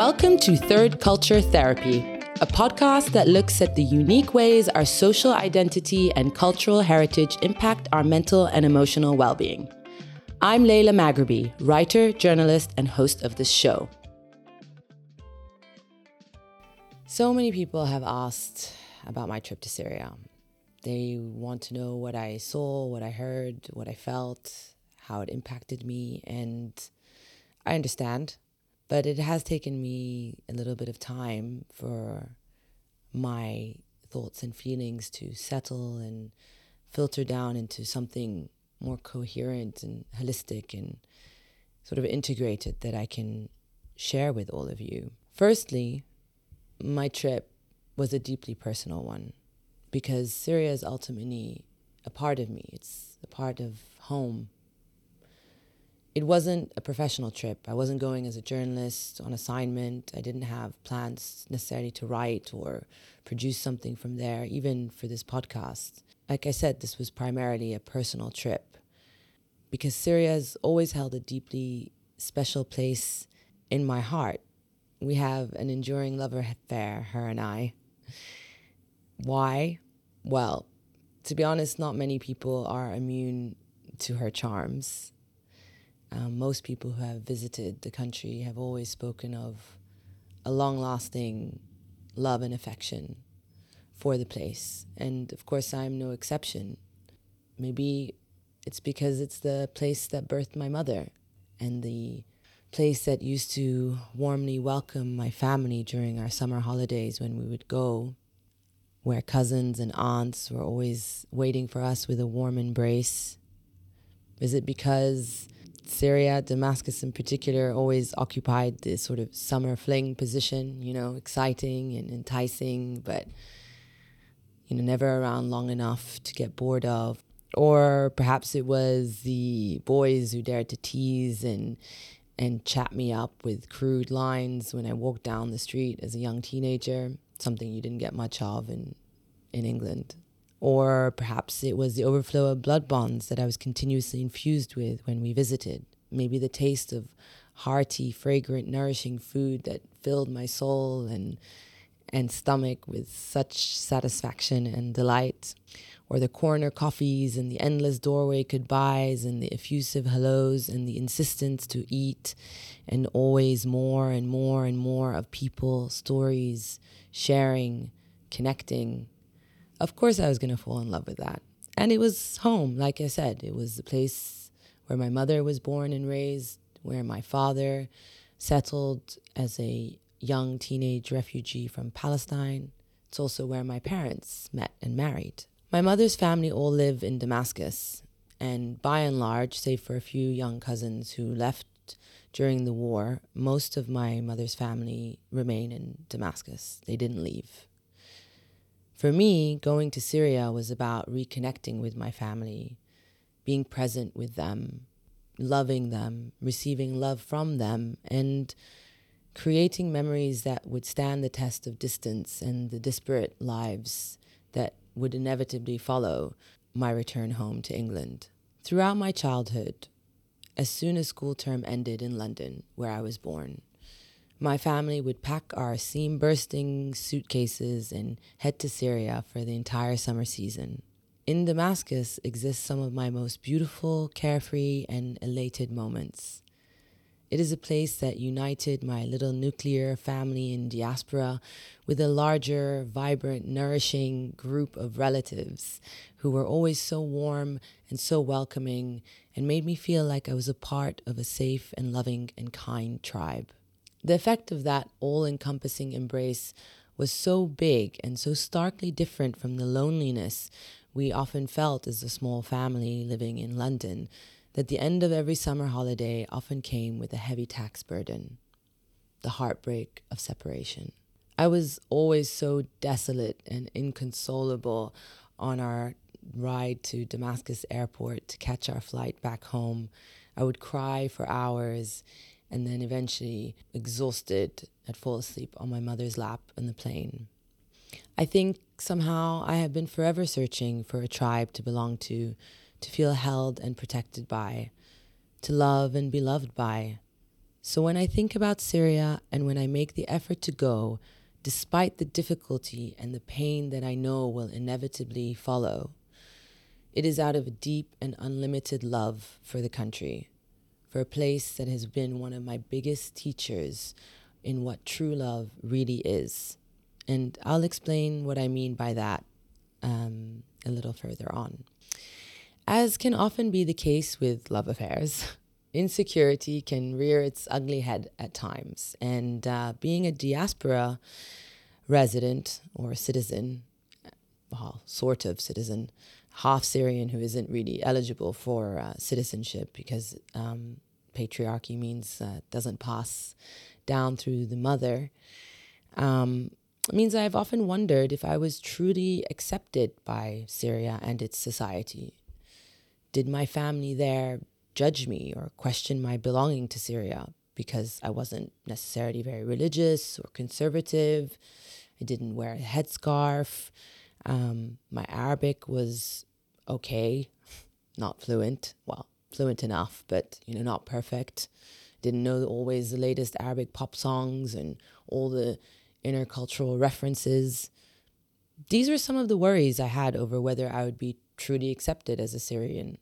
Welcome to Third Culture Therapy, a podcast that looks at the unique ways our social identity and cultural heritage impact our mental and emotional well being. I'm Layla Maghribi, writer, journalist, and host of this show. So many people have asked about my trip to Syria. They want to know what I saw, what I heard, what I felt, how it impacted me, and I understand. But it has taken me a little bit of time for my thoughts and feelings to settle and filter down into something more coherent and holistic and sort of integrated that I can share with all of you. Firstly, my trip was a deeply personal one because Syria is ultimately a part of me. It's a part of home. It wasn't a professional trip. I wasn't going as a journalist on assignment. I didn't have plans necessarily to write or produce something from there, even for this podcast. Like I said, this was primarily a personal trip because Syria has always held a deeply special place in my heart. We have an enduring love affair, her and I. Why? Well, to be honest, not many people are immune to her charms. Um, most people who have visited the country have always spoken of a long lasting love and affection for the place. And of course, I'm no exception. Maybe it's because it's the place that birthed my mother and the place that used to warmly welcome my family during our summer holidays when we would go where cousins and aunts were always waiting for us with a warm embrace? Is it because Syria, Damascus in particular, always occupied this sort of summer fling position, you know, exciting and enticing, but, you know, never around long enough to get bored of? Or perhaps it was the boys who dared to tease and and chat me up with crude lines when I walked down the street as a young teenager something you didn't get much of in in England. Or perhaps it was the overflow of blood bonds that I was continuously infused with when we visited. Maybe the taste of hearty, fragrant, nourishing food that filled my soul and and stomach with such satisfaction and delight. Or the corner coffees and the endless doorway goodbyes and the effusive hellos and the insistence to eat and always more and more and more of people, stories, sharing, connecting. Of course, I was going to fall in love with that. And it was home, like I said. It was the place where my mother was born and raised, where my father settled as a young teenage refugee from Palestine. It's also where my parents met and married. My mother's family all live in Damascus, and by and large, save for a few young cousins who left during the war, most of my mother's family remain in Damascus. They didn't leave. For me, going to Syria was about reconnecting with my family, being present with them, loving them, receiving love from them, and creating memories that would stand the test of distance and the disparate lives that would inevitably follow my return home to England. Throughout my childhood, as soon as school term ended in London, where I was born. My family would pack our seam bursting suitcases and head to Syria for the entire summer season. In Damascus exist some of my most beautiful, carefree, and elated moments. It is a place that united my little nuclear family in diaspora with a larger, vibrant, nourishing group of relatives who were always so warm and so welcoming and made me feel like I was a part of a safe and loving and kind tribe. The effect of that all encompassing embrace was so big and so starkly different from the loneliness we often felt as a small family living in London that the end of every summer holiday often came with a heavy tax burden the heartbreak of separation. I was always so desolate and inconsolable on our ride to Damascus airport to catch our flight back home. I would cry for hours and then eventually, exhausted, I'd fall asleep on my mother's lap in the plane. I think somehow I have been forever searching for a tribe to belong to, to feel held and protected by, to love and be loved by, So when I think about Syria and when I make the effort to go, despite the difficulty and the pain that I know will inevitably follow, it is out of a deep and unlimited love for the country, for a place that has been one of my biggest teachers in what true love really is. And I'll explain what I mean by that um, a little further on. As can often be the case with love affairs, insecurity can rear its ugly head at times. And uh, being a diaspora resident or citizen, well, sort of citizen, half Syrian who isn't really eligible for uh, citizenship because um, patriarchy means uh, doesn't pass down through the mother. Um, means I've often wondered if I was truly accepted by Syria and its society. Did my family there judge me or question my belonging to Syria because I wasn't necessarily very religious or conservative? I didn't wear a headscarf. Um, my Arabic was okay, not fluent. Well, fluent enough, but you know, not perfect. Didn't know always the latest Arabic pop songs and all the intercultural references. These were some of the worries I had over whether I would be truly accepted as a Syrian.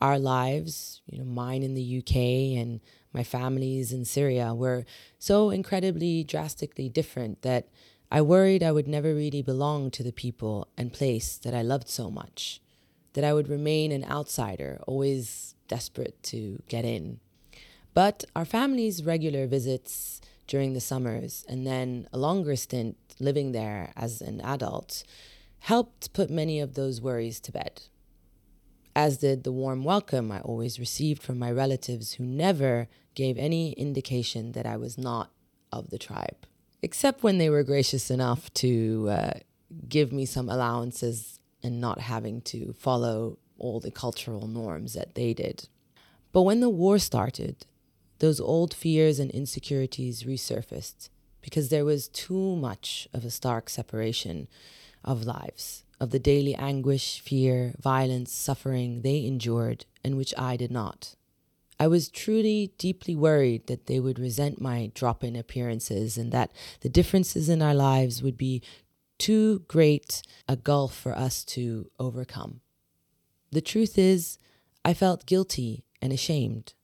Our lives, you know, mine in the UK and my family's in Syria, were so incredibly drastically different that I worried I would never really belong to the people and place that I loved so much, that I would remain an outsider, always desperate to get in. But our family's regular visits during the summers and then a longer stint living there as an adult helped put many of those worries to bed. As did the warm welcome I always received from my relatives who never gave any indication that I was not of the tribe except when they were gracious enough to uh, give me some allowances and not having to follow all the cultural norms that they did. But when the war started, those old fears and insecurities resurfaced because there was too much of a stark separation of lives, of the daily anguish, fear, violence, suffering they endured and which I did not. I was truly deeply worried that they would resent my drop in appearances and that the differences in our lives would be too great a gulf for us to overcome. The truth is, I felt guilty and ashamed.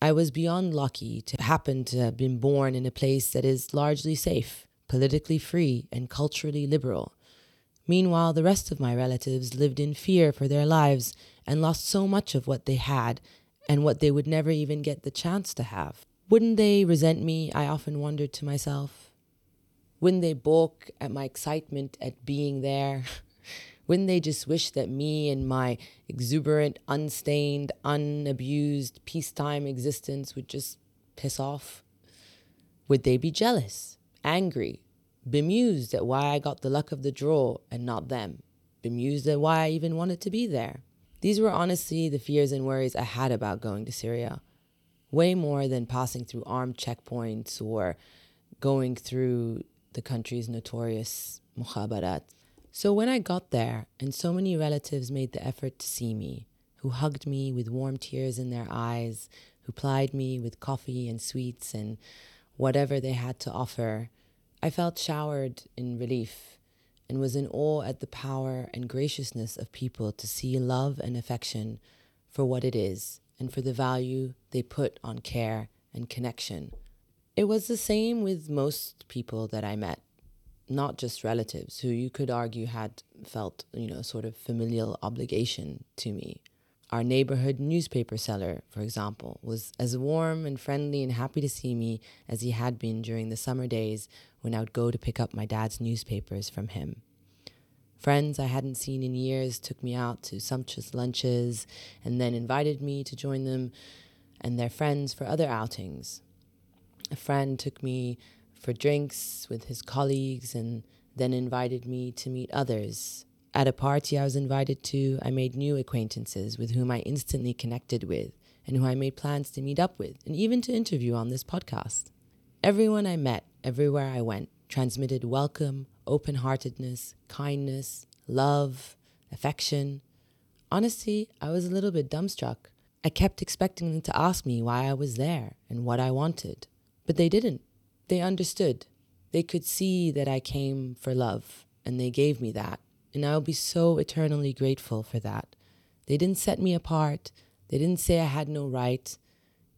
I was beyond lucky to happen to have been born in a place that is largely safe, politically free, and culturally liberal. Meanwhile, the rest of my relatives lived in fear for their lives and lost so much of what they had and what they would never even get the chance to have. Wouldn't they resent me? I often wondered to myself. Wouldn't they balk at my excitement at being there? Wouldn't they just wish that me and my exuberant, unstained, unabused peacetime existence would just piss off? Would they be jealous, angry, bemused at why I got the luck of the draw and not them, bemused at why I even wanted to be there? These were honestly the fears and worries I had about going to Syria, way more than passing through armed checkpoints or going through the country's notorious mukhabarat. So when I got there, and so many relatives made the effort to see me, who hugged me with warm tears in their eyes, who plied me with coffee and sweets and whatever they had to offer, I felt showered in relief and was in awe at the power and graciousness of people to see love and affection for what it is and for the value they put on care and connection. It was the same with most people that I met, not just relatives who you could argue had felt, you know, sort of familial obligation to me. Our neighborhood newspaper seller, for example, was as warm and friendly and happy to see me as he had been during the summer days when I would go to pick up my dad's newspapers from him. Friends I hadn't seen in years took me out to sumptuous lunches and then invited me to join them and their friends for other outings. A friend took me for drinks with his colleagues and then invited me to meet others. At a party I was invited to, I made new acquaintances with whom I instantly connected with and who I made plans to meet up with and even to interview on this podcast. Everyone I met everywhere I went, transmitted welcome, open heartedness, kindness, love, affection. Honestly, I was a little bit dumbstruck. I kept expecting them to ask me why I was there and what I wanted, but they didn't. They understood. They could see that I came for love, and they gave me that, and I'll be so eternally grateful for that. They didn't set me apart. They didn't say I had no right.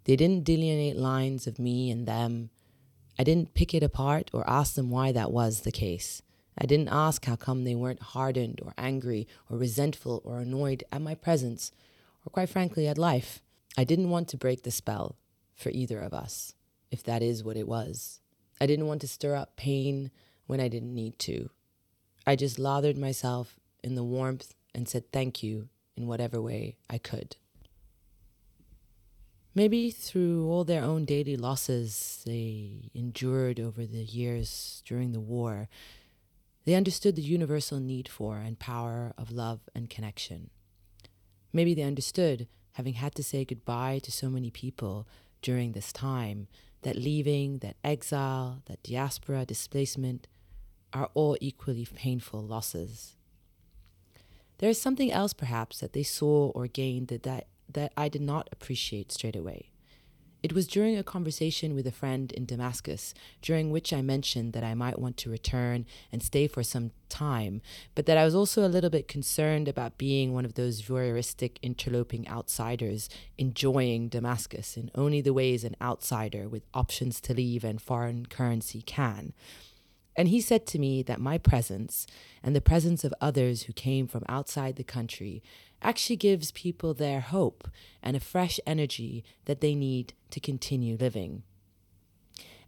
They didn't delineate lines of me and them. I didn't pick it apart or ask them why that was the case. I didn't ask how come they weren't hardened or angry or resentful or annoyed at my presence or, quite frankly, at life. I didn't want to break the spell for either of us, if that is what it was. I didn't want to stir up pain when I didn't need to. I just lathered myself in the warmth and said thank you in whatever way I could. Maybe through all their own daily losses they endured over the years during the war, they understood the universal need for and power of love and connection. Maybe they understood, having had to say goodbye to so many people during this time, that leaving, that exile, that diaspora displacement are all equally painful losses. There is something else, perhaps, that they saw or gained that, that, that I did not appreciate straight away. It was during a conversation with a friend in Damascus, during which I mentioned that I might want to return and stay for some time, but that I was also a little bit concerned about being one of those voyeuristic interloping outsiders enjoying Damascus in only the ways an outsider with options to leave and foreign currency can. And he said to me that my presence and the presence of others who came from outside the country actually gives people their hope and a fresh energy that they need to continue living.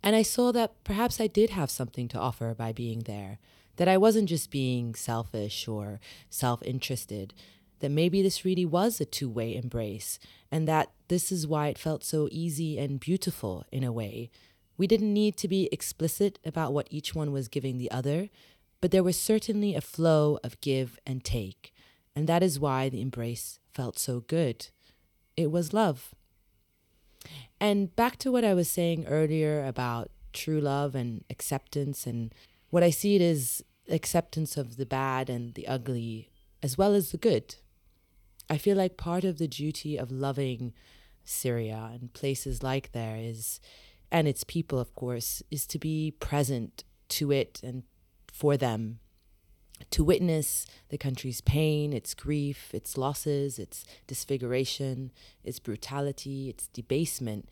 And I saw that perhaps I did have something to offer by being there, that I wasn't just being selfish or self interested, that maybe this really was a two way embrace, and that this is why it felt so easy and beautiful in a way. We didn't need to be explicit about what each one was giving the other, but there was certainly a flow of give and take. And that is why the embrace felt so good. It was love. And back to what I was saying earlier about true love and acceptance, and what I see it is acceptance of the bad and the ugly, as well as the good. I feel like part of the duty of loving Syria and places like there is, and its people, of course, is to be present to it and for them to witness the country's pain, its grief, its losses, its disfiguration, its brutality, its debasement,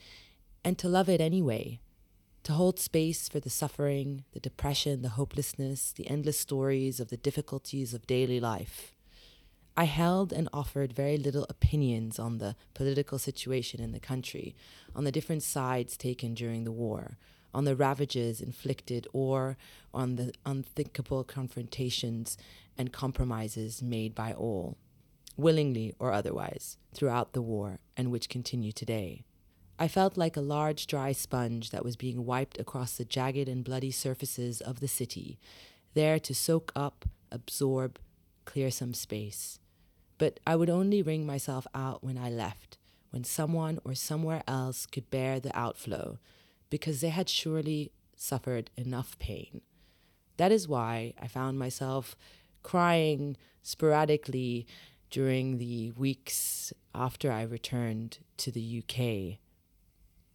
and to love it anyway, to hold space for the suffering, the depression, the hopelessness, the endless stories of the difficulties of daily life. I held and offered very little opinions on the political situation in the country, on the different sides taken during the war, on the ravages inflicted or on the unthinkable confrontations and compromises made by all, willingly or otherwise, throughout the war and which continue today. I felt like a large dry sponge that was being wiped across the jagged and bloody surfaces of the city, there to soak up, absorb, clear some space. But I would only wring myself out when I left, when someone or somewhere else could bear the outflow, because they had surely suffered enough pain. That is why I found myself crying sporadically during the weeks after I returned to the UK.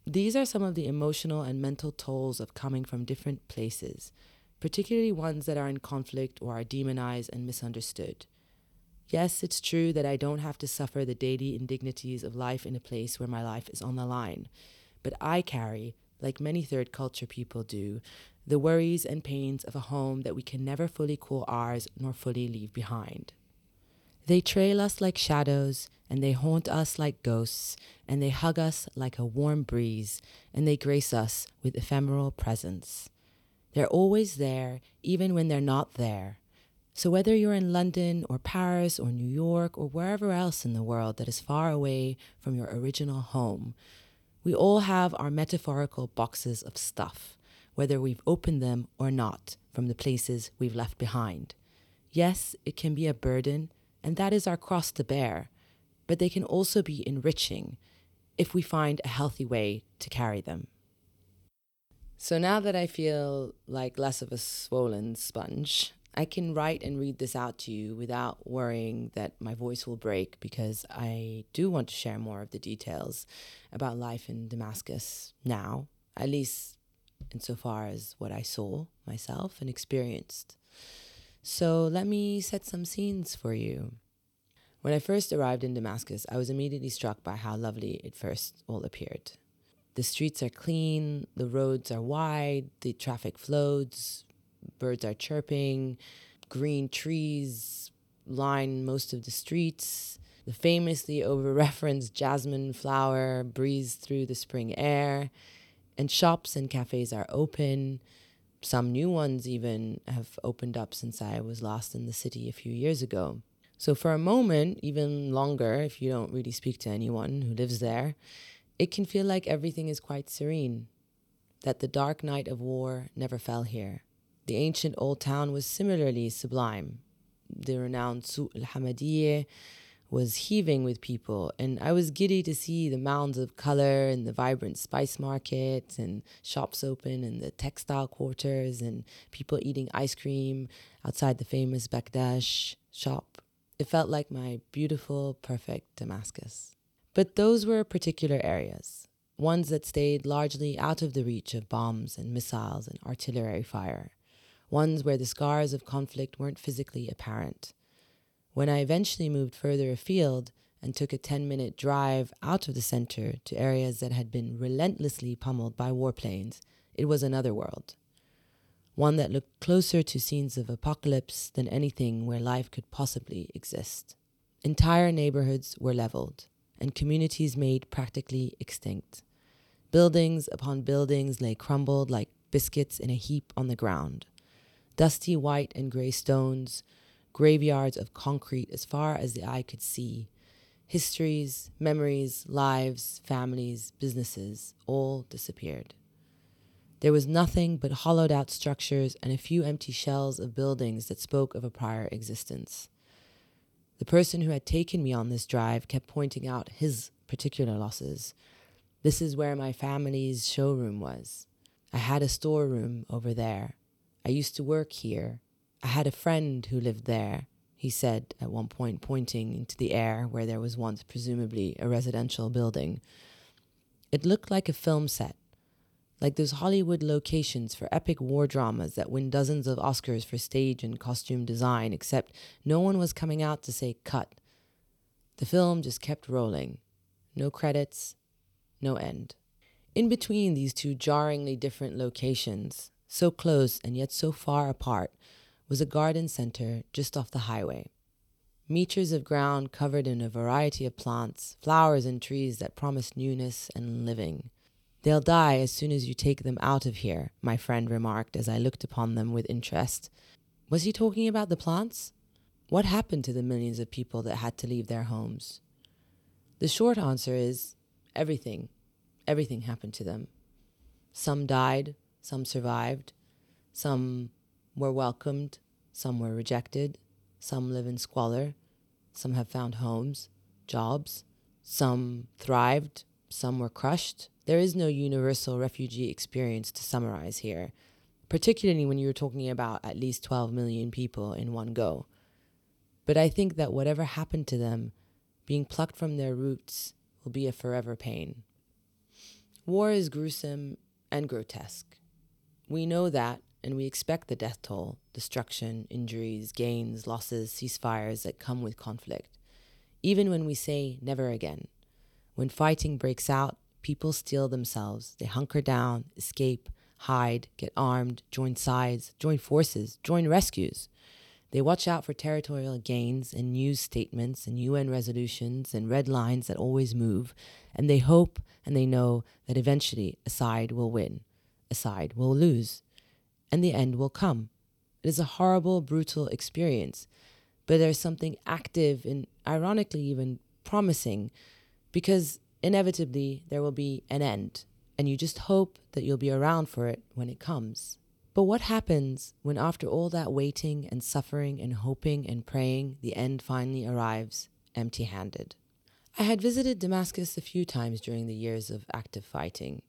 These are some of the emotional and mental tolls of coming from different places, particularly ones that are in conflict or are demonized and misunderstood. Yes, it's true that I don't have to suffer the daily indignities of life in a place where my life is on the line, but I carry like many third culture people do, the worries and pains of a home that we can never fully call ours nor fully leave behind. They trail us like shadows, and they haunt us like ghosts, and they hug us like a warm breeze, and they grace us with ephemeral presence. They're always there, even when they're not there. So, whether you're in London or Paris or New York or wherever else in the world that is far away from your original home, we all have our metaphorical boxes of stuff, whether we've opened them or not, from the places we've left behind. Yes, it can be a burden, and that is our cross to bear, but they can also be enriching if we find a healthy way to carry them. So now that I feel like less of a swollen sponge, I can write and read this out to you without worrying that my voice will break because I do want to share more of the details about life in Damascus now, at least insofar as what I saw myself and experienced. So let me set some scenes for you. When I first arrived in Damascus, I was immediately struck by how lovely it first all appeared. The streets are clean, the roads are wide, the traffic flows, birds are chirping, green trees line most of the streets. The famously over referenced jasmine flower breathes through the spring air, and shops and cafes are open. Some new ones even have opened up since I was last in the city a few years ago. So, for a moment, even longer, if you don't really speak to anyone who lives there, it can feel like everything is quite serene, that the dark night of war never fell here. The ancient old town was similarly sublime. The renowned Suq al Hamadiyeh was heaving with people, and I was giddy to see the mounds of color and the vibrant spice markets and shops open and the textile quarters and people eating ice cream outside the famous Bakdash shop. It felt like my beautiful, perfect Damascus. But those were particular areas, ones that stayed largely out of the reach of bombs and missiles and artillery fire, ones where the scars of conflict weren't physically apparent. When I eventually moved further afield and took a 10 minute drive out of the center to areas that had been relentlessly pummeled by warplanes, it was another world one that looked closer to scenes of apocalypse than anything where life could possibly exist. Entire neighborhoods were leveled, and communities made practically extinct. Buildings upon buildings lay crumbled like biscuits in a heap on the ground. Dusty white and gray stones, graveyards of concrete as far as the eye could see. Histories, memories, lives, families, businesses all disappeared. There was nothing but hollowed out structures and a few empty shells of buildings that spoke of a prior existence. The person who had taken me on this drive kept pointing out his particular losses. This is where my family's showroom was. I had a storeroom over there. I used to work here. I had a friend who lived there, he said at one point, pointing into the air where there was once presumably a residential building. It looked like a film set like those Hollywood locations for epic war dramas that win dozens of Oscars for stage and costume design, except no one was coming out to say cut. The film just kept rolling. No credits, no end. In between these two jarringly different locations, so close and yet so far apart, was a garden center just off the highway. Meters of ground covered in a variety of plants, flowers, and trees that promised newness and living. They'll die as soon as you take them out of here, my friend remarked as I looked upon them with interest. Was he talking about the plants? What happened to the millions of people that had to leave their homes? The short answer is everything. Everything happened to them. Some died, some survived, some were welcomed, some were rejected, some live in squalor, some have found homes, jobs, some thrived, some were crushed, there is no universal refugee experience to summarize here, particularly when you're talking about at least 12 million people in one go. But I think that whatever happened to them, being plucked from their roots, will be a forever pain. War is gruesome and grotesque. We know that, and we expect the death toll, destruction, injuries, gains, losses, ceasefires that come with conflict. Even when we say never again. When fighting breaks out, People steel themselves. They hunker down, escape, hide, get armed, join sides, join forces, join rescues. They watch out for territorial gains and news statements and UN resolutions and red lines that always move, and they hope and they know that eventually a side will win, a side will lose, and the end will come. It is a horrible, brutal experience, but there's something active and ironically even promising because inevitably there will be an end, and you just hope that you'll be around for it when it comes. But what happens when, after all that waiting and suffering and hoping and praying, the end finally arrives empty handed? I had visited Damascus a few times during the years of active fighting,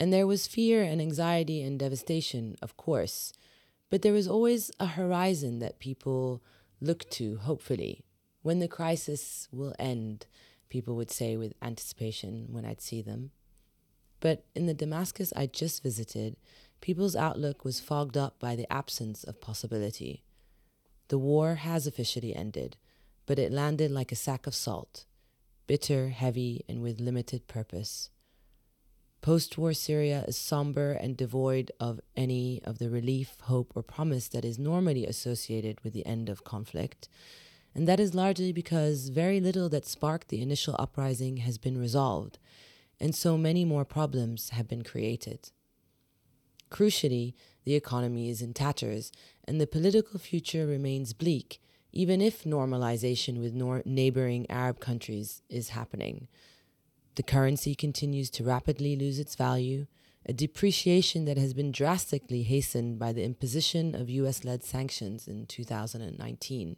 and there was fear and anxiety and devastation, of course, But there was always a horizon that people look to, hopefully. When the crisis will end, people would say with anticipation when I'd see them. But in the Damascus I just visited, people's outlook was fogged up by the absence of possibility. The war has officially ended, but it landed like a sack of salt, bitter, heavy, and with limited purpose. Post war Syria is somber and devoid of any of the relief, hope, or promise that is normally associated with the end of conflict. And that is largely because very little that sparked the initial uprising has been resolved, and so many more problems have been created. Crucially, the economy is in tatters, and the political future remains bleak, even if normalization with nor- neighboring Arab countries is happening. The currency continues to rapidly lose its value, a depreciation that has been drastically hastened by the imposition of US led sanctions in 2019.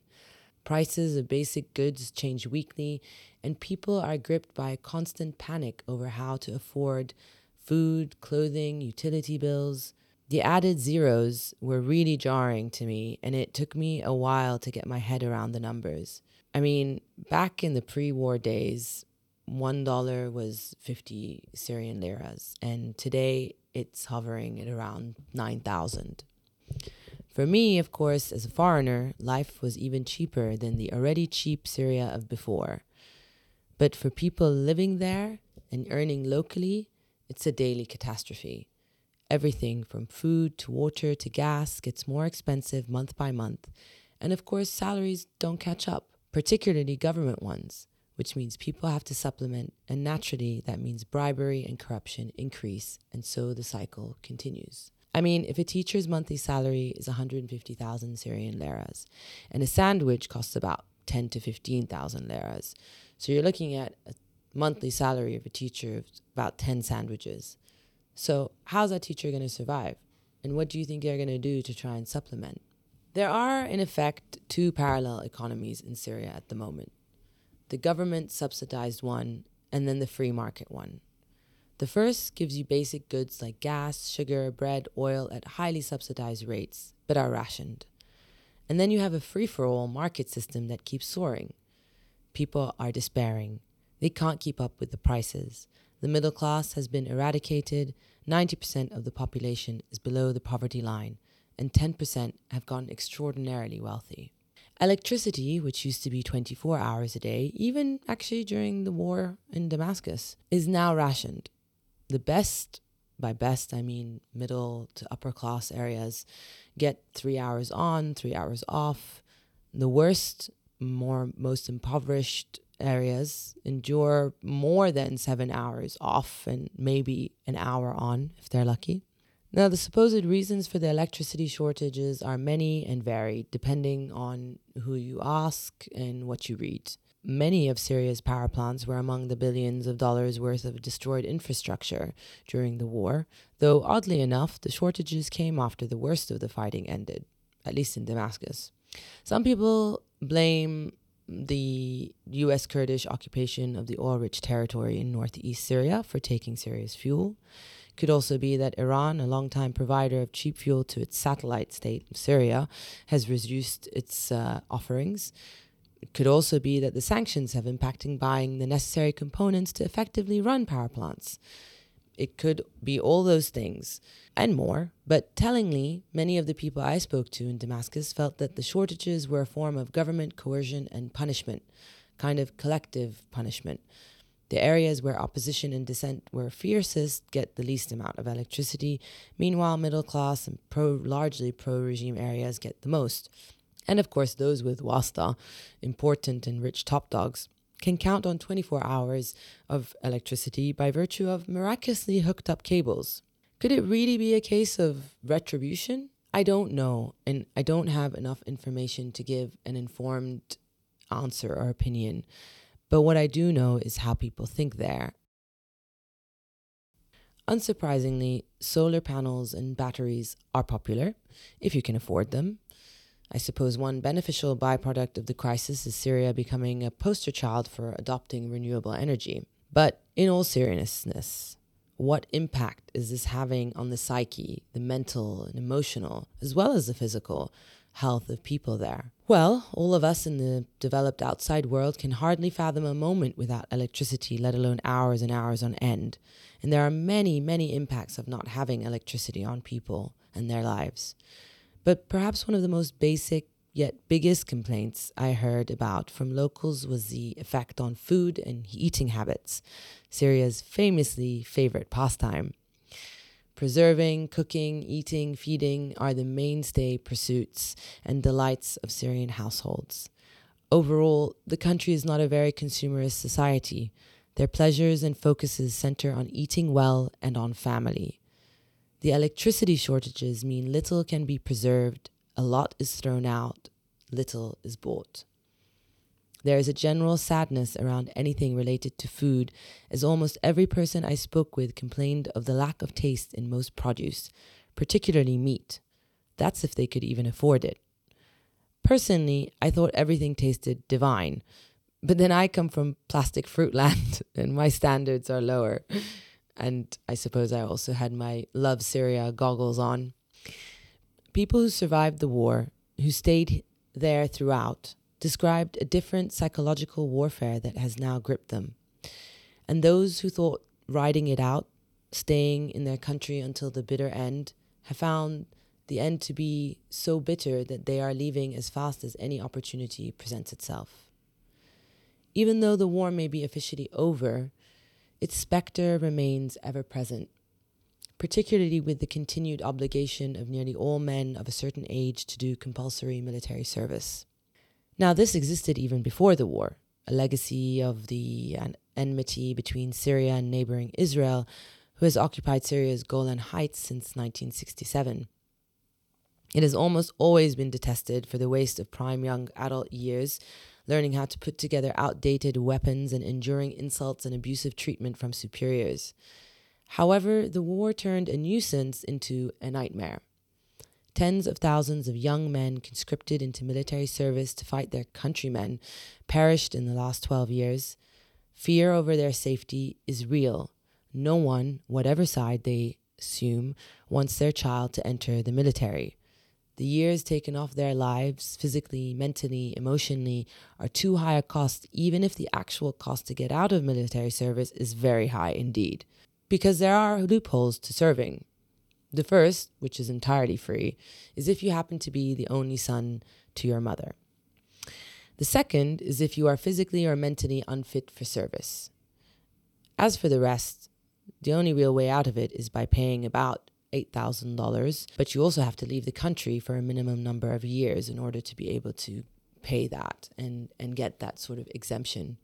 Prices of basic goods change weekly, and people are gripped by a constant panic over how to afford food, clothing, utility bills. The added zeros were really jarring to me, and it took me a while to get my head around the numbers. I mean, back in the pre war days, $1 was 50 Syrian liras, and today it's hovering at around 9,000. For me, of course, as a foreigner, life was even cheaper than the already cheap Syria of before. But for people living there and earning locally, it's a daily catastrophe. Everything from food to water to gas gets more expensive month by month. And of course, salaries don't catch up, particularly government ones, which means people have to supplement, and naturally, that means bribery and corruption increase, and so the cycle continues. I mean, if a teacher's monthly salary is 150,000 Syrian liras, and a sandwich costs about 10 to 15,000 liras, so you're looking at a monthly salary of a teacher of about 10 sandwiches. So, how's that teacher going to survive? And what do you think they're going to do to try and supplement? There are, in effect, two parallel economies in Syria at the moment the government subsidized one, and then the free market one. The first gives you basic goods like gas, sugar, bread, oil at highly subsidized rates, but are rationed. And then you have a free for all market system that keeps soaring. People are despairing. They can't keep up with the prices. The middle class has been eradicated, 90% of the population is below the poverty line, and 10% have gotten extraordinarily wealthy. Electricity, which used to be 24 hours a day, even actually during the war in Damascus, is now rationed. The best, by best I mean middle to upper class areas, get three hours on, three hours off. The worst, more most impoverished areas endure more than seven hours off and maybe an hour on if they're lucky. Now, the supposed reasons for the electricity shortages are many and varied depending on who you ask and what you read. Many of Syria's power plants were among the billions of dollars worth of destroyed infrastructure during the war, though oddly enough, the shortages came after the worst of the fighting ended, at least in Damascus. Some people blame the US Kurdish occupation of the oil rich territory in northeast Syria for taking Syria's fuel. It could also be that Iran, a longtime provider of cheap fuel to its satellite state Syria, has reduced its uh, offerings. It could also be that the sanctions have impacted buying the necessary components to effectively run power plants. It could be all those things and more, but tellingly, many of the people I spoke to in Damascus felt that the shortages were a form of government coercion and punishment, kind of collective punishment. The areas where opposition and dissent were fiercest get the least amount of electricity. Meanwhile, middle class and pro, largely pro regime areas get the most. And of course, those with wasta, important and rich top dogs, can count on 24 hours of electricity by virtue of miraculously hooked up cables. Could it really be a case of retribution? I don't know, and I don't have enough information to give an informed answer or opinion. But what I do know is how people think there. Unsurprisingly, solar panels and batteries are popular if you can afford them. I suppose one beneficial byproduct of the crisis is Syria becoming a poster child for adopting renewable energy. But in all seriousness, what impact is this having on the psyche, the mental and emotional, as well as the physical health of people there? Well, all of us in the developed outside world can hardly fathom a moment without electricity, let alone hours and hours on end. And there are many, many impacts of not having electricity on people and their lives. But perhaps one of the most basic yet biggest complaints I heard about from locals was the effect on food and eating habits, Syria's famously favorite pastime. Preserving, cooking, eating, feeding are the mainstay pursuits and delights of Syrian households. Overall, the country is not a very consumerist society. Their pleasures and focuses center on eating well and on family. The electricity shortages mean little can be preserved, a lot is thrown out, little is bought. There is a general sadness around anything related to food, as almost every person I spoke with complained of the lack of taste in most produce, particularly meat. That's if they could even afford it. Personally, I thought everything tasted divine, but then I come from plastic fruit land and my standards are lower. And I suppose I also had my Love Syria goggles on. People who survived the war, who stayed there throughout, described a different psychological warfare that has now gripped them. And those who thought riding it out, staying in their country until the bitter end, have found the end to be so bitter that they are leaving as fast as any opportunity presents itself. Even though the war may be officially over, its specter remains ever present, particularly with the continued obligation of nearly all men of a certain age to do compulsory military service. Now, this existed even before the war, a legacy of the enmity between Syria and neighboring Israel, who has occupied Syria's Golan Heights since 1967. It has almost always been detested for the waste of prime young adult years learning how to put together outdated weapons and enduring insults and abusive treatment from superiors. However, the war turned a nuisance into a nightmare. Tens of thousands of young men conscripted into military service to fight their countrymen perished in the last 12 years. Fear over their safety is real. No one, whatever side they assume, wants their child to enter the military. The years taken off their lives, physically, mentally, emotionally, are too high a cost, even if the actual cost to get out of military service is very high indeed. Because there are loopholes to serving. The first, which is entirely free, is if you happen to be the only son to your mother. The second is if you are physically or mentally unfit for service. As for the rest, the only real way out of it is by paying about $8,000, but you also have to leave the country for a minimum number of years in order to be able to pay that and, and get that sort of exemption.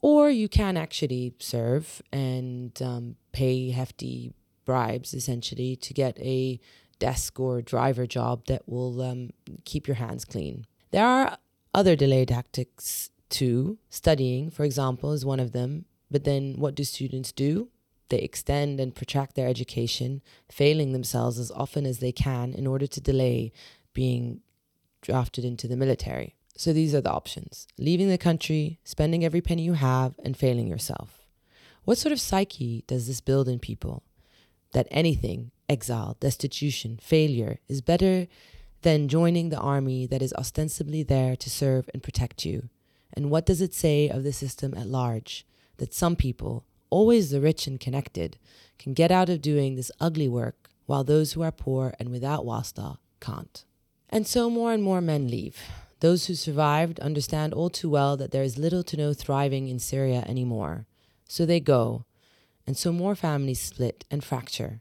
Or you can actually serve and um, pay hefty bribes essentially to get a desk or driver job that will um, keep your hands clean. There are other delay tactics too. Studying, for example, is one of them. But then what do students do? They extend and protract their education, failing themselves as often as they can in order to delay being drafted into the military. So these are the options leaving the country, spending every penny you have, and failing yourself. What sort of psyche does this build in people? That anything, exile, destitution, failure, is better than joining the army that is ostensibly there to serve and protect you? And what does it say of the system at large that some people, always the rich and connected, can get out of doing this ugly work, while those who are poor and without wasta can't. And so more and more men leave. Those who survived understand all too well that there is little to no thriving in Syria anymore. So they go, and so more families split and fracture.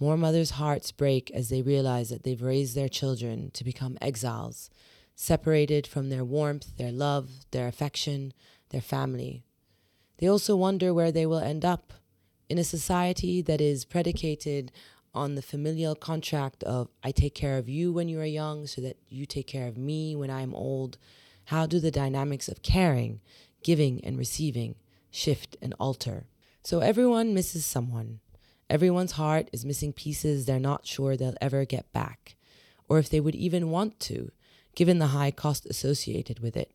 More mothers' hearts break as they realize that they've raised their children to become exiles, separated from their warmth, their love, their affection, their family. They also wonder where they will end up in a society that is predicated on the familial contract of I take care of you when you are young so that you take care of me when I am old. How do the dynamics of caring, giving, and receiving shift and alter? So everyone misses someone. Everyone's heart is missing pieces they're not sure they'll ever get back, or if they would even want to, given the high cost associated with it.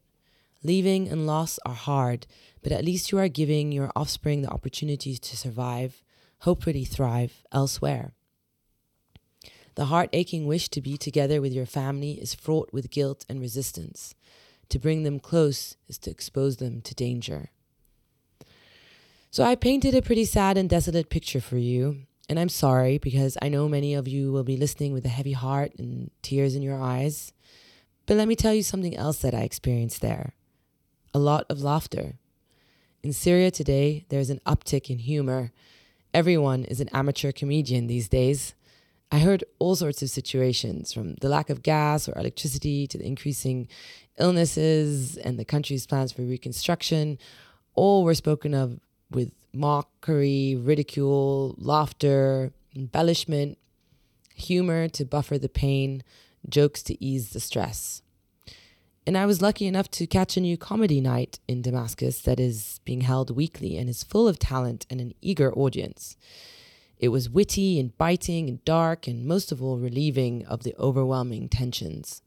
Leaving and loss are hard, but at least you are giving your offspring the opportunities to survive, hopefully thrive elsewhere. The heart aching wish to be together with your family is fraught with guilt and resistance. To bring them close is to expose them to danger. So I painted a pretty sad and desolate picture for you, and I'm sorry because I know many of you will be listening with a heavy heart and tears in your eyes. But let me tell you something else that I experienced there a lot of laughter. In Syria today, there's an uptick in humor. Everyone is an amateur comedian these days. I heard all sorts of situations from the lack of gas or electricity to the increasing illnesses and the country's plans for reconstruction. All were spoken of with mockery, ridicule, laughter, embellishment, humor to buffer the pain, jokes to ease the stress. And I was lucky enough to catch a new comedy night in Damascus that is being held weekly and is full of talent and an eager audience. It was witty and biting and dark, and most of all, relieving of the overwhelming tensions.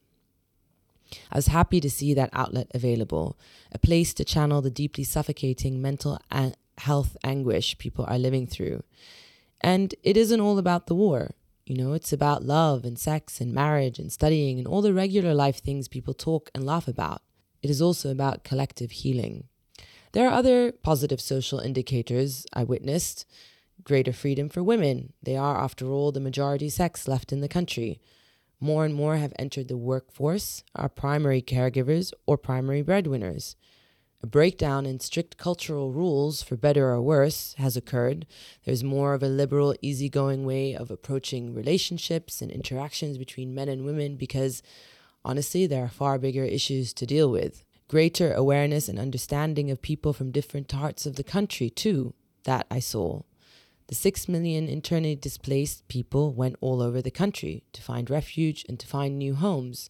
I was happy to see that outlet available, a place to channel the deeply suffocating mental health anguish people are living through. And it isn't all about the war. You know, it's about love and sex and marriage and studying and all the regular life things people talk and laugh about. It is also about collective healing. There are other positive social indicators I witnessed greater freedom for women. They are, after all, the majority sex left in the country. More and more have entered the workforce, are primary caregivers or primary breadwinners. A breakdown in strict cultural rules, for better or worse, has occurred. There's more of a liberal, easygoing way of approaching relationships and interactions between men and women because, honestly, there are far bigger issues to deal with. Greater awareness and understanding of people from different parts of the country, too, that I saw. The six million internally displaced people went all over the country to find refuge and to find new homes.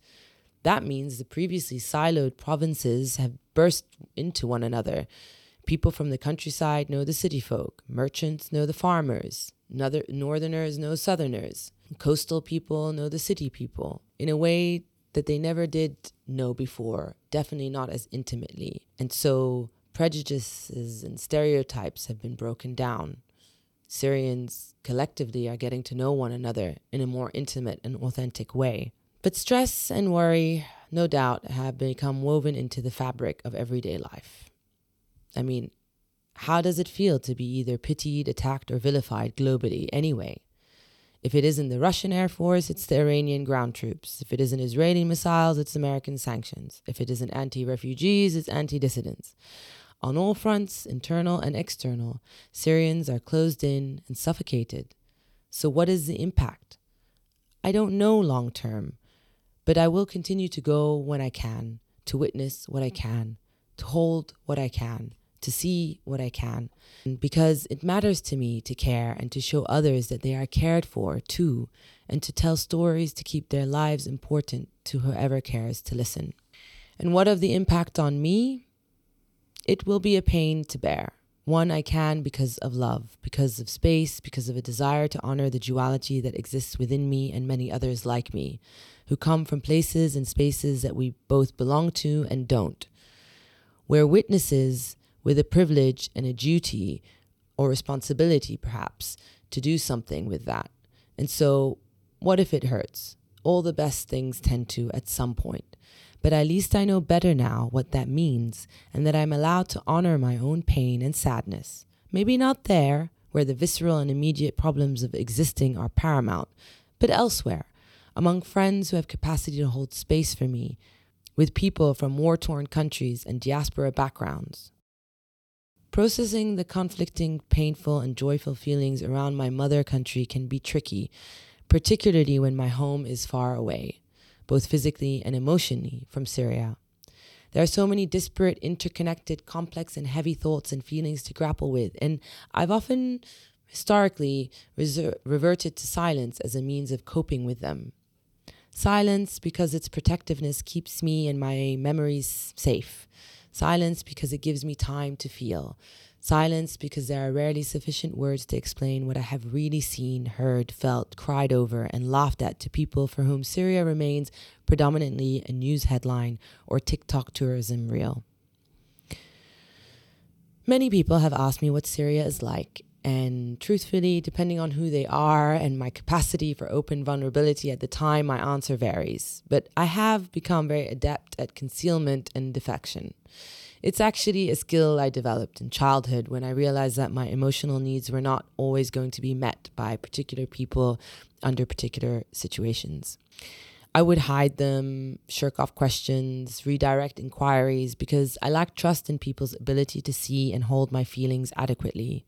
That means the previously siloed provinces have burst into one another. People from the countryside know the city folk, merchants know the farmers, northerners know southerners, coastal people know the city people in a way that they never did know before, definitely not as intimately. And so prejudices and stereotypes have been broken down. Syrians collectively are getting to know one another in a more intimate and authentic way. But stress and worry, no doubt, have become woven into the fabric of everyday life. I mean, how does it feel to be either pitied, attacked, or vilified globally anyway? If it isn't the Russian Air Force, it's the Iranian ground troops. If it isn't Israeli missiles, it's American sanctions. If it isn't anti refugees, it's anti dissidents. On all fronts, internal and external, Syrians are closed in and suffocated. So, what is the impact? I don't know long term, but I will continue to go when I can, to witness what I can, to hold what I can, to see what I can, because it matters to me to care and to show others that they are cared for too, and to tell stories to keep their lives important to whoever cares to listen. And what of the impact on me? It will be a pain to bear. One I can because of love, because of space, because of a desire to honor the duality that exists within me and many others like me, who come from places and spaces that we both belong to and don't. We're witnesses with a privilege and a duty, or responsibility perhaps, to do something with that. And so, what if it hurts? All the best things tend to at some point. But at least I know better now what that means and that I'm allowed to honor my own pain and sadness. Maybe not there, where the visceral and immediate problems of existing are paramount, but elsewhere, among friends who have capacity to hold space for me, with people from war torn countries and diaspora backgrounds. Processing the conflicting, painful, and joyful feelings around my mother country can be tricky, particularly when my home is far away both physically and emotionally, from Syria. There are so many disparate, interconnected, complex, and heavy thoughts and feelings to grapple with, and I've often historically reser- reverted to silence as a means of coping with them. Silence because its protectiveness keeps me and my memories safe. Silence because it gives me time to feel. Silence because there are rarely sufficient words to explain what I have really seen, heard, felt, cried over, and laughed at to people for whom Syria remains predominantly a news headline or TikTok tourism reel. Many people have asked me what Syria is like, And truthfully, depending on who they are and my capacity for open vulnerability at the time, my answer varies. But I have become very adept at concealment and defection. It's actually a skill I developed in childhood when I realized that my emotional needs were not always going to be met by particular people under particular situations. I would hide them, shirk off questions, redirect inquiries because I lacked trust in people's ability to see and hold my feelings adequately.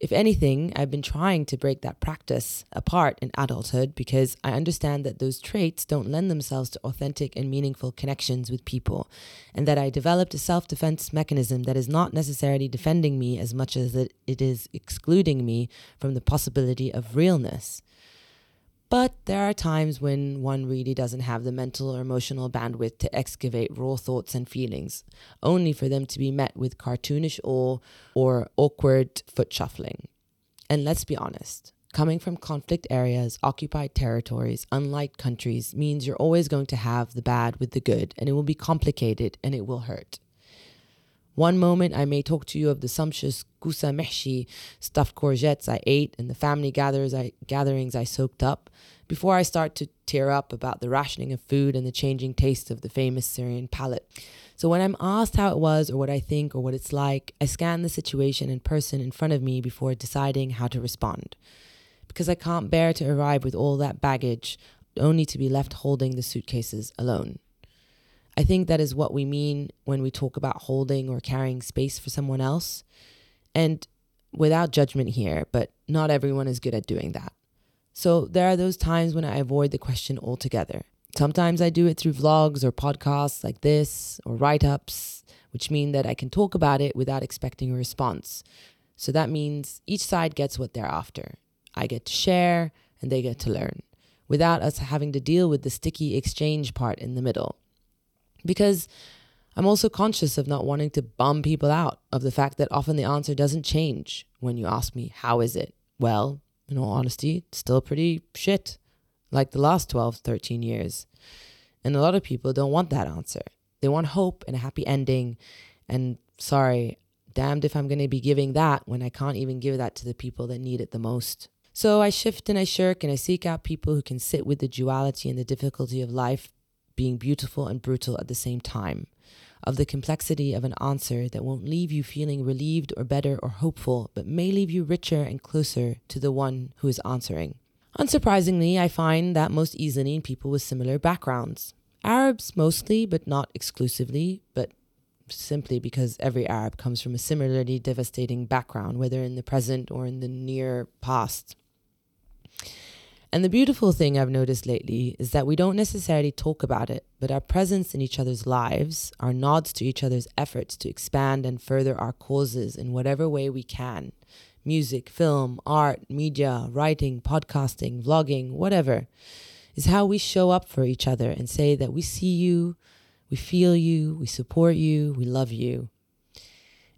If anything, I've been trying to break that practice apart in adulthood because I understand that those traits don't lend themselves to authentic and meaningful connections with people, and that I developed a self defense mechanism that is not necessarily defending me as much as it is excluding me from the possibility of realness. But there are times when one really doesn't have the mental or emotional bandwidth to excavate raw thoughts and feelings, only for them to be met with cartoonish awe or awkward foot shuffling. And let's be honest, coming from conflict areas, occupied territories, unlike countries means you're always going to have the bad with the good, and it will be complicated and it will hurt. One moment I may talk to you of the sumptuous kusa mehshi, stuffed courgettes I ate and the family gatherings I, gatherings I soaked up, before I start to tear up about the rationing of food and the changing taste of the famous Syrian palate. So when I'm asked how it was or what I think or what it's like, I scan the situation in person in front of me before deciding how to respond. Because I can't bear to arrive with all that baggage only to be left holding the suitcases alone. I think that is what we mean when we talk about holding or carrying space for someone else. And without judgment here, but not everyone is good at doing that. So there are those times when I avoid the question altogether. Sometimes I do it through vlogs or podcasts like this or write ups, which mean that I can talk about it without expecting a response. So that means each side gets what they're after. I get to share and they get to learn without us having to deal with the sticky exchange part in the middle because I'm also conscious of not wanting to bum people out of the fact that often the answer doesn't change when you ask me, How is it? Well, in all honesty, still pretty shit, like the last 12, 13 years. And a lot of people don't want that answer. They want hope and a happy ending. And sorry, damned if I'm going to be giving that when I can't even give that to the people that need it the most. So I shift and I shirk and I seek out people who can sit with the duality and the difficulty of life being beautiful and brutal at the same time, of the complexity of an answer that won't leave you feeling relieved or better or hopeful, but may leave you richer and closer to the one who is answering. Unsurprisingly, I find that most easily in people with similar backgrounds. Arabs mostly, but not exclusively, but simply because every Arab comes from a similarly devastating background, whether in the present or in the near past. And the beautiful thing I've noticed lately is that we don't necessarily talk about it, but our presence in each other's lives, our nods to each other's efforts to expand and further our causes in whatever way we can music, film, art, media, writing, podcasting, vlogging, whatever is how we show up for each other and say that we see you, we feel you, we support you, we love you.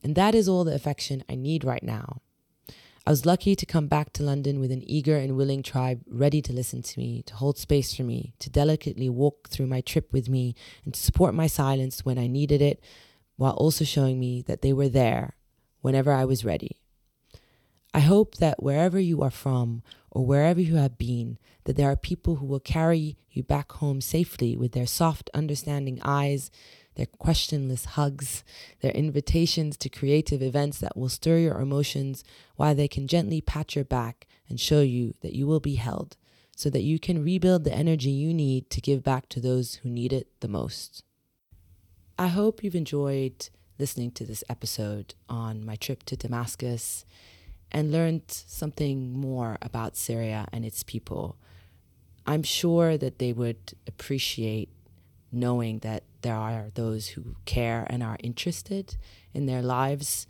And that is all the affection I need right now. I was lucky to come back to London with an eager and willing tribe ready to listen to me, to hold space for me, to delicately walk through my trip with me, and to support my silence when I needed it, while also showing me that they were there whenever I was ready. I hope that wherever you are from or wherever you have been, that there are people who will carry you back home safely with their soft, understanding eyes their questionless hugs, their invitations to creative events that will stir your emotions while they can gently pat your back and show you that you will be held so that you can rebuild the energy you need to give back to those who need it the most. I hope you've enjoyed listening to this episode on my trip to Damascus and learned something more about Syria and its people. I'm sure that they would appreciate knowing that there are those who care and are interested in their lives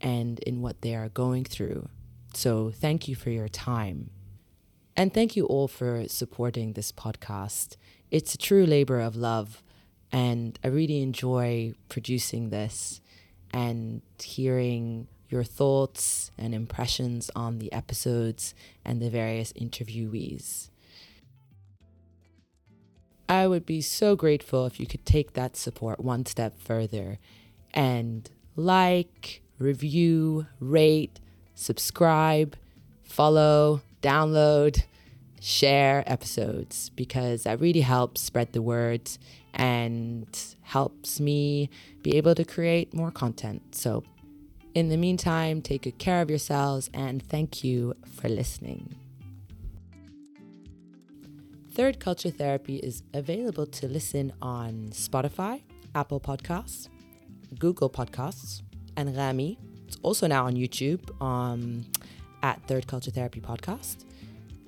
and in what they are going through. So, thank you for your time. And thank you all for supporting this podcast. It's a true labor of love, and I really enjoy producing this and hearing your thoughts and impressions on the episodes and the various interviewees. I would be so grateful if you could take that support one step further and like, review, rate, subscribe, follow, download, share episodes because that really helps spread the word and helps me be able to create more content. So, in the meantime, take good care of yourselves and thank you for listening. Third Culture Therapy is available to listen on Spotify, Apple Podcasts, Google Podcasts, and Anghami. It's also now on YouTube um, at Third Culture Therapy Podcast.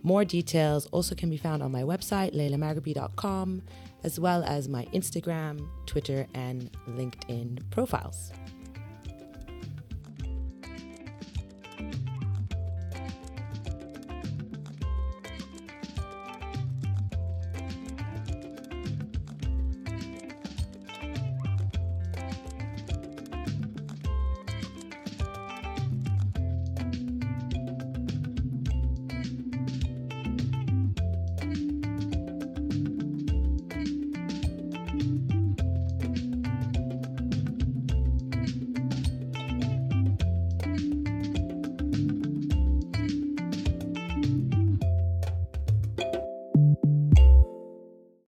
More details also can be found on my website, leilamaghraby.com, as well as my Instagram, Twitter, and LinkedIn profiles.